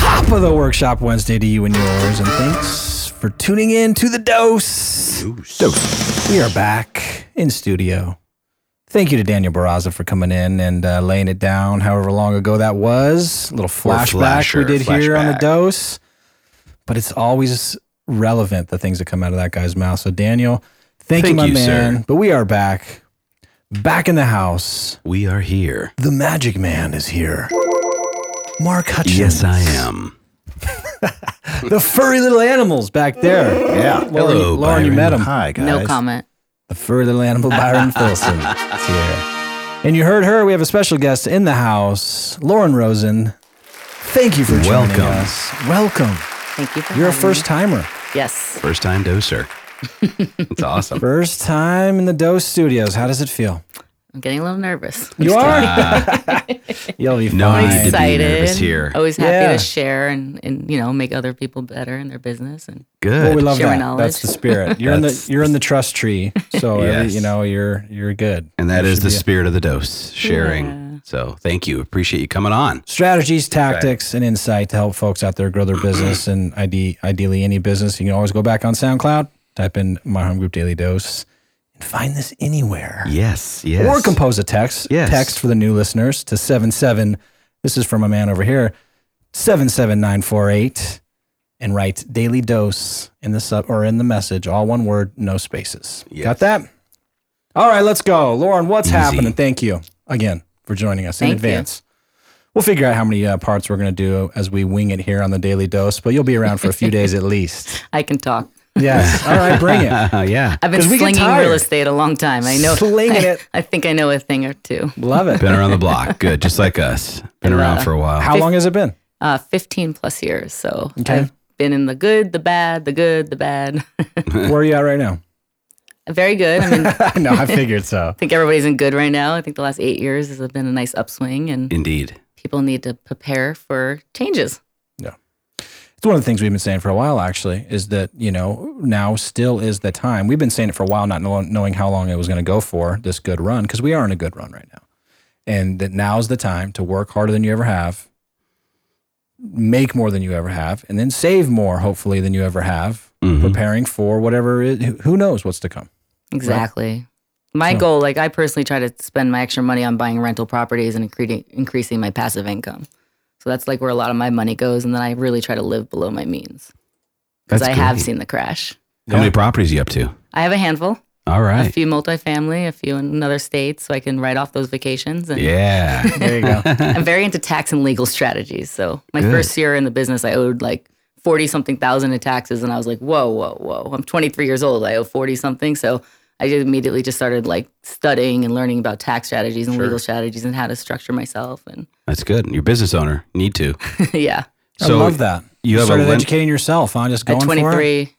Top of the workshop Wednesday to you and yours, and thanks for tuning in to the dose. Dose. We are back in studio. Thank you to Daniel Barraza for coming in and uh, laying it down. However long ago that was, a little flashback we flasher, did here on the dose. But it's always relevant the things that come out of that guy's mouth. So Daniel, thank, you, Thank my you, man. sir. But we are back, back in the house. We are here. The Magic Man is here. Mark Hutchins. Yes, I am. The furry little animals back there. Yeah. Lauren, Hello, Lauren you Byron. met him. Hi, guys. No comment. The furry little animal Byron Filson is here. And you heard her. We have a special guest in the house, Lauren Rosen. Thank you for joining Welcome. us. Welcome. Thank you for You're a having first timer. Yes. First time doser. It's awesome. First time in the Dose Studios. How does it feel? I'm getting a little nervous. You are? You'll be No fine. need to be Excited. nervous here. Always happy Yeah. to share and, and you know make other people better in their business and Good. Well, we love Share that. knowledge. That's the spirit. You're in the you're in the trust tree, so every, you know you're you're good. and that You is the be- spirit of the dose, sharing. Yeah. So thank you. Appreciate you coming on. strategies, tactics, and insight to help folks out there grow their business and ide- ideally any business. You can always go back on SoundCloud, type in My Home Group Daily Dose, and find this anywhere. Yes. Yes. Or compose a text. Yes. Text for the new listeners to 77. This is from a man over here, 77948. And write daily dose in the sub or in the message, all one word, no spaces. Yes. Got that? All right, let's go. Lauren, what's Easy. happening? Thank you again for joining us in Thank you. advance. We'll figure out how many uh, parts we're going to do as we wing it here on the daily dose, but you'll be around for a few days at least. I can talk. Yes. All right, bring it. Yeah. I've been 'Cause we get slinging tired. real estate a long time. I know. Slinging I, it. I think I know a thing or two. Love it. Been around the block. Good. Just like us. Been And, around uh, for a while. How long has it been? Uh, 15 plus years. So Okay. I've been in the good, the bad, the good, the bad. Where are you at right now? Very good. I mean, I no, I figured so. I think everybody's in good right now. I think the last eight years has been a nice upswing, and Indeed. people need to prepare for changes. It's one of the things we've been saying for a while, actually, is that, you know, now still is the time. We've been saying it for a while, not knowing how long it was going to go for this good run, because we are in a good run right now. And that now's the time to work harder than you ever have, make more than you ever have, and then save more, hopefully, than you ever have, Mhm. preparing for whatever, it, who knows what's to come. Exactly. My So- goal, like I personally try to spend my extra money on buying rental properties and increasing increasing my passive income. So that's like where a lot of my money goes, and then I really try to live below my means because That's I have seen the crash. How many properties you up to? I have a handful, All a few multifamily, a few in another state, so I can write off those vacations. And Yeah. There you go. I'm very into tax and legal strategies. So my Good. first year in the business, I owed like forty something thousand in taxes, and I was like, whoa, whoa, whoa! I'm 23 years old. I owe forty something. So I just immediately just started like studying and learning about tax strategies and legal strategies and how to structure myself. And That's good. You're a business owner. Need to. yeah, I love that. you have started len- educating yourself, huh? Just going at for 23,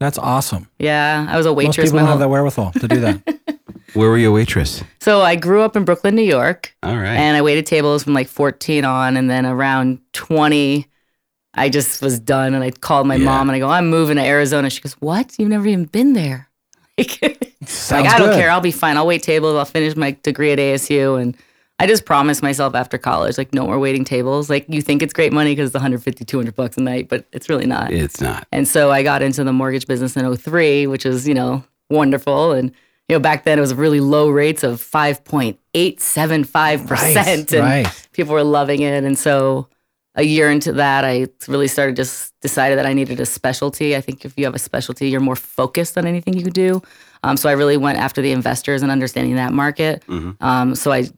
That's awesome. yeah, I was a waitress. Most waitress. people don't have whole- that wherewithal to do that. Where were you a waitress? so I grew up in Brooklyn, New York. All right. And I waited tables from like 14 on. And then around 20, I just was done. And I called my Yeah. mom and I go, I'm moving to Arizona. She goes, What? You've never even been there. like, Sounds I don't good. care. I'll be fine. I'll wait tables. I'll finish my degree at ASU. And I just promised myself after college, like, no more waiting tables. Like, you think it's great money because it's 150, 200 bucks a night, but it's really not. it's not. And so I got into the mortgage business in 03, which is, you know, wonderful. And, you know, back then it was really low rates of 5.875%. Right, and right. people were loving it. And so a year into that, I really started just decided that I needed a specialty. I think if you have a specialty, you're more focused on anything you could do. Um, so I really went after the investors and understanding that market. Um, so I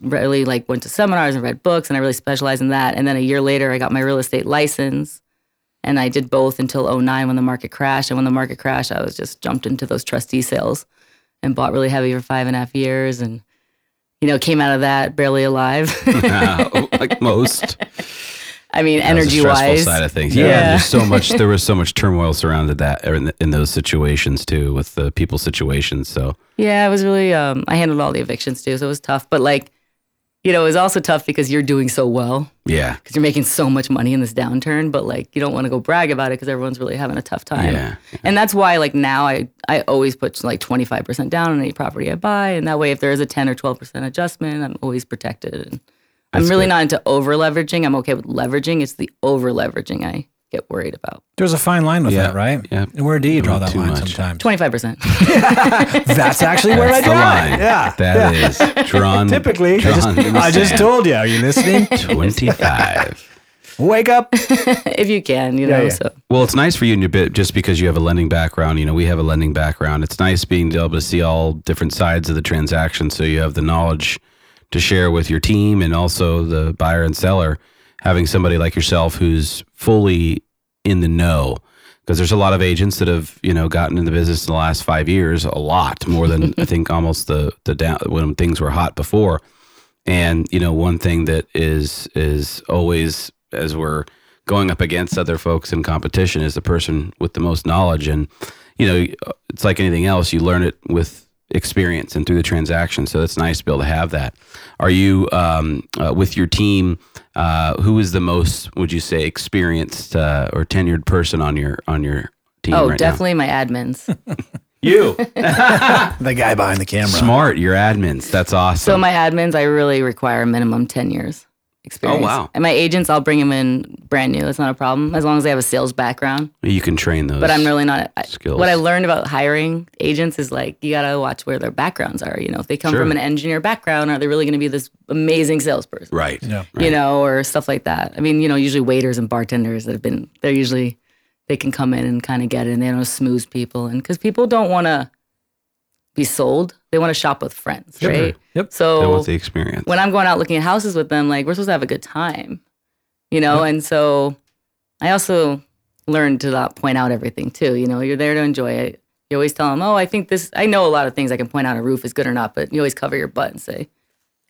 really like went to seminars and read books and I really specialized in that. And then a year later, I got my real estate license and I did both until 09 when the market crashed. And when the market crashed, I was just jumped into those trustee sales and bought really heavy for five and a half years. And, you know, came out of that barely alive. like most. I mean, That was the energy wise. side of things. Yeah, Yeah. there's so much. There was so much turmoil surrounded that or in, in those situations too, with the people situations. So Yeah, it was really. Um, I handled all the evictions too, so it was tough. But like, you know, it was also tough because you're doing so well yeah, because you're making so much money in this downturn. But like, you don't want to go brag about it because everyone's really having a tough time. Yeah. and that's why like now I I always put like 25 percent down on any property I buy, and that way if there is a 10 or 12 percent adjustment, I'm always protected. And I'm really good. not into over leveraging. I'm okay with leveraging. It's the over leveraging I get worried about. There's a fine line with Yeah, that, right? yeah. And where do you draw that line much. sometimes? 25%. That's actually where I That's the draw line. it. Yeah. That is drawn. Typically, I just, I just told you. Are you listening? 25. Wake up. if you can, you know. yeah. So Well, it's nice for you in your bit just because you have a lending background. You know, we have a lending background. It's nice being able to see all different sides of the transaction so you have the knowledge to share with your team and also the buyer and seller. Having somebody like yourself who's fully in the know. Because there's a lot of agents that have, you know, gotten in the business in the last five years, a lot more than I think almost the the down when things were hot before. And you know, one thing that is is always as we're going up against other folks in competition is the person with the most knowledge. And you know, it's like anything else; you learn it with experience and through the transaction. So it's nice to be able to have that. Are you um, uh, with your team? Uh, who is the most, would you say, experienced uh, or tenured person on your on your team? Oh, right definitely my admins. You The guy behind the camera. smart. Your admins. That's awesome. So my admins, I really require minimum ten years Oh, experience. Oh, wow. And my agents, I'll bring them in brand new. It's not a problem as long as they have a sales background. you can train those. But I'm really not. I, skills. what I learned about hiring agents is like you gotta watch where their backgrounds are. You know, if they come Sure. from an engineer background, are they really going to be this amazing salesperson? right. Yeah. You know, or stuff like that. I mean, you know, usually waiters and bartenders that have been, they're usually they can come in and kind of get it, and they don't smooth people, and because people don't want to be sold, they want to shop with friends, right? Yep. So They So want the experience. when I'm going out looking at houses with them, like we're supposed to have a good time, you know. And so I also learned to not point out everything too. You know, you're there to enjoy it. You always tell them, "Oh, I think this." I know a lot of things I can point out a roof is good or not, but you always cover your butt and say,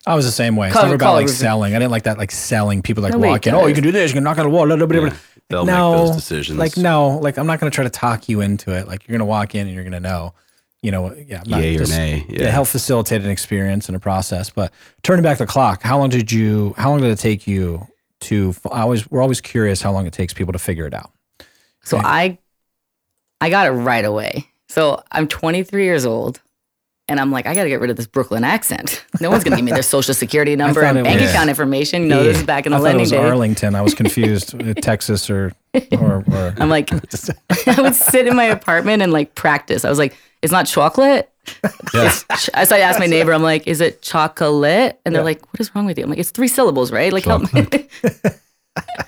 I was the same way. It's Color- never about like roofing. selling. I didn't like that like selling. People like Nobody walk in. Oh, you can do this. You can knock on the wall. Blah, blah, blah, blah. Yeah, they'll no, make those decisions. Like no, like I'm not going to try to talk you into it. Like you're going to walk in and you're going to know. You know, yeah, not Yay or just- nay. Yeah. Yeah. help facilitate an experience and a process. But turning back the clock, how long did you? How long did it take you to? I always we're always curious how long it takes people to figure it out. So Okay. I I got it right away. So I'm 23 years old and I'm like, I got to get rid of this Brooklyn accent. No one's going to give me their social security number and bank was- account information. You know, this is back in the I thought it lending was days. Arlington. I was confused, uh, Texas or or. or I'm like, I would sit in my apartment and like practice. I was like, it's not chocolate. Yes. So I asked my neighbor, I'm like, is it chocolate? And they're like, what is wrong with you? I'm like, it's three syllables, right? Like, help me.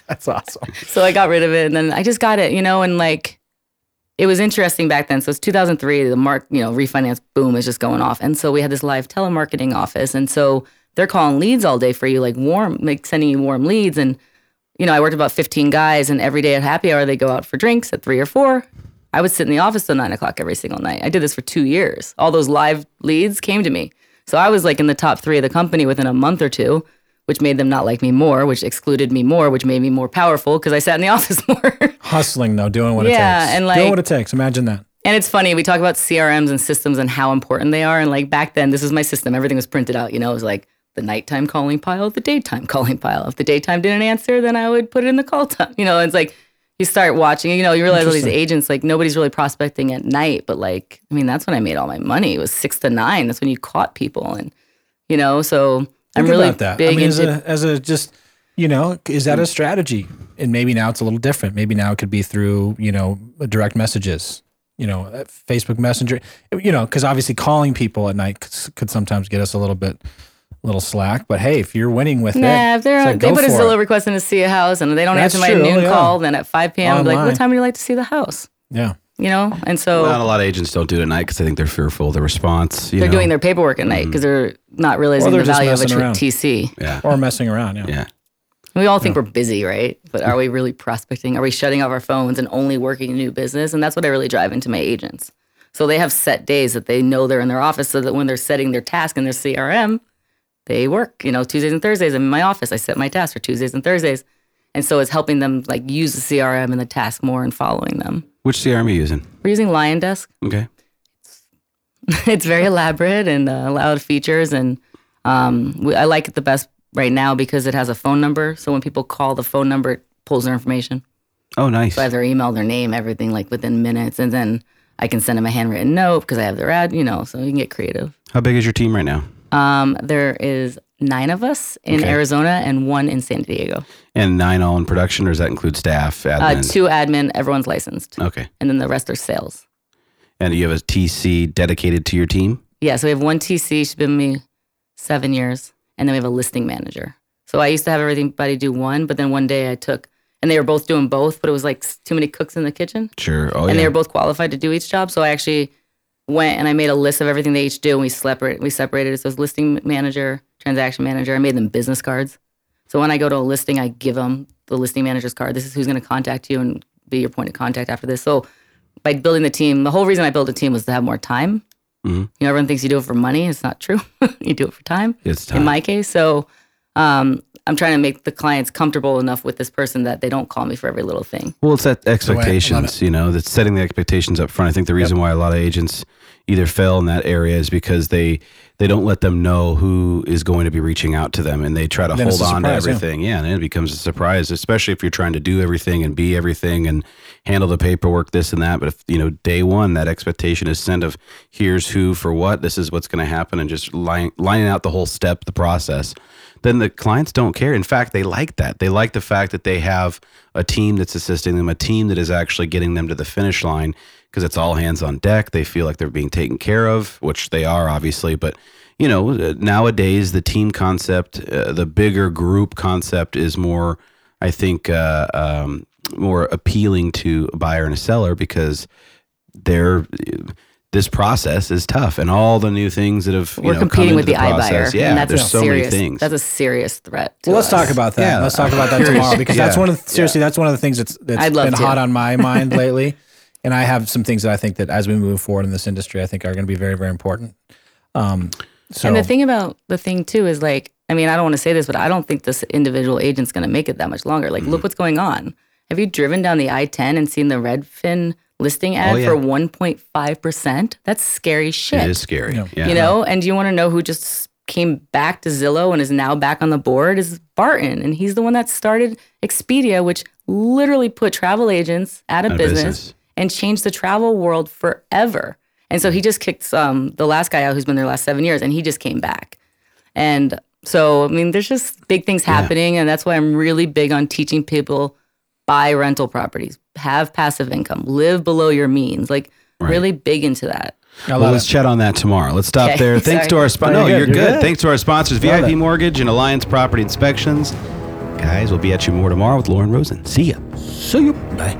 That's awesome. so I got rid of it and then I just got it, you know, and like it was interesting back then. So it's 2003, the mark, you know, refinance boom is just going off. And so we had this live telemarketing office. And so they're calling leads all day for you, like warm, like sending you warm leads. And, you know, I worked with about 15 guys and every day at happy hour, they go out for drinks at three or four. I would sit in the office till nine o'clock every single night. I did this for two years. All those live leads came to me. So I was like in the top three of the company within a month or two, which made them not like me more, which excluded me more, which made me more powerful because I sat in the office more. Hustling though, doing what Yeah, it takes. and, like, doing what it takes. Imagine that. and it's funny, we talk about CRMs and systems and how important they are. And like back then, this was my system. Everything was printed out. You know, it was like the nighttime calling pile, the daytime calling pile. If the daytime didn't answer, then I would put it in the call time. You know, it's like you start watching, you know, you realize all these agents, like nobody's really prospecting at night. But like, I mean, that's when I made all my money. It was six to nine. That's when you caught people. And, you know, so I'm really about that. big I mean, as a as a just you know, is that a strategy? And maybe now it's a little different. Maybe now it could be through you know direct messages. You know, uh, Facebook Messenger. You know, because obviously calling people at night could, could sometimes get us a little bit, little slack. But hey, if you're winning with it, Nah, if they're it's like, they go put a for Zillow it. request in to see a house and they don't That's answer my true, noon yeah. call, then at 5 p.m., I'm like, what time would you like to see the house? yeah, You know? And so Not a lot of agents don't do it at night because I think they're fearful of the response. You they're know? doing their paperwork at night because mm-hmm. they're not realizing they're the value of a tr- around. TC. yeah, or messing around. Yeah, yeah. We all think we're busy, right? But are we really prospecting? Are we shutting off our phones and only working new business? And that's what I really drive into my agents. So they have set days that they know they're in their office so that when they're setting their task in their CRM, they work. You know, Tuesdays and Thursdays, I'm in my office. I set my tasks for Tuesdays and Thursdays. And so it's helping them like use the CRM and the task more and following them. Which CRM are you using? We're using LionDesk. Okay. it's very elaborate and uh, a lot of features and um, we, i like it the best right now because it has a phone number so when people call the phone number it pulls their information Oh, nice. so i have their email their name everything like within minutes and then i can send them a handwritten note because i have their ad you know so you can get creative How big is your team right now? Um, there is nine of us in Okay. Arizona and one in San Diego. And nine all in production, or does that include staff, Uh, two admin, everyone's licensed, okay. and then the rest are sales. And you have a TC dedicated to your team? Yeah, so we have one TC. She's been with me seven years, and then we have a listing manager. So I used to have everybody do one, but then one day I took, and they were both doing both, but it was like too many cooks in the kitchen, Sure. Oh, and yeah. they were both qualified to do each job. So I actually went and I made a list of everything they each do, and we separate we separated it. So it was listing manager, transaction manager. I made them business cards. So when I go to a listing, I give them the listing manager's card. This is who's going to contact you and be your point of contact after this. So by building the team, the whole reason I built a team was to have more time. Mhm. You know, everyone thinks you do it for money. It's not true. you do it for time. it's time. In my case, so um, I'm trying to make the clients comfortable enough with this person that they don't call me for every little thing. Well, it's that way. I expectations, you know, that's setting the expectations up front. I think the reason why a lot of agents either fail in that area is because they they don't let them know who is going to be reaching out to them and they try to Then hold a on to surprise, yeah. everything. Yeah. and it becomes a surprise, especially if you're trying to do everything and be everything and handle the paperwork, this and that. But if, you know, day one, that expectation is sent of here's who for what, this is what's going to happen, and just line, lining out the whole step, the process then the clients don't care. In fact, they like that. They like the fact that they have a team that's assisting them, a team that is actually getting them to the finish line because it's all hands on deck. They feel like they're being taken care of, which they are obviously. But you know, uh, nowadays the team concept, uh, the bigger group concept, is more, I think, uh, um, more appealing to a buyer and a seller because they're. This process is tough, and all the new things that have you We're know, come competing with into the, process. iBuyer, Yeah, and that's there's a so serious. many things. That's a serious threat. To Well, let's us. talk about that. Yeah. Let's talk about that Curious. tomorrow because that's one of the, seriously that's one of the things that's that's I'd love been to. hot on my mind lately. And I have some things that I think that as we move forward in this industry, I think are going to be very very important. Um, so And the thing about the thing too is like, I mean, I don't want to say this, but I don't think this individual agent's going to make it that much longer. Like, Mm-hmm. look what's going on. Have you driven down the I-10 and seen the Redfin listing ad Oh, yeah. for 1.5 percent? That's scary shit. It is scary. Yeah. Yeah. You know, and you want to know who just came back to Zillow and is now back on the board? Is Barton, and he's the one that started Expedia, which literally put travel agents out of Out of business, business. and changed the travel world forever. And so he just kicked um, the last guy out who's been there the last seven years, and he just came back. And so, I mean, there's just big things happening, and that's why I'm really big on teaching people buy rental properties, have passive income, live below your means. Like, really big into that. Well, let's it. chat on that tomorrow. Let's stop Okay. there. Thanks Sorry. to our sponsors. No, No, you're you're good. good. Good. Thanks to our sponsors, Love VIP it. Mortgage and Alliance Property Inspections. Guys, we'll be at you more tomorrow with Lauren Rosen. See ya. See you. Bye.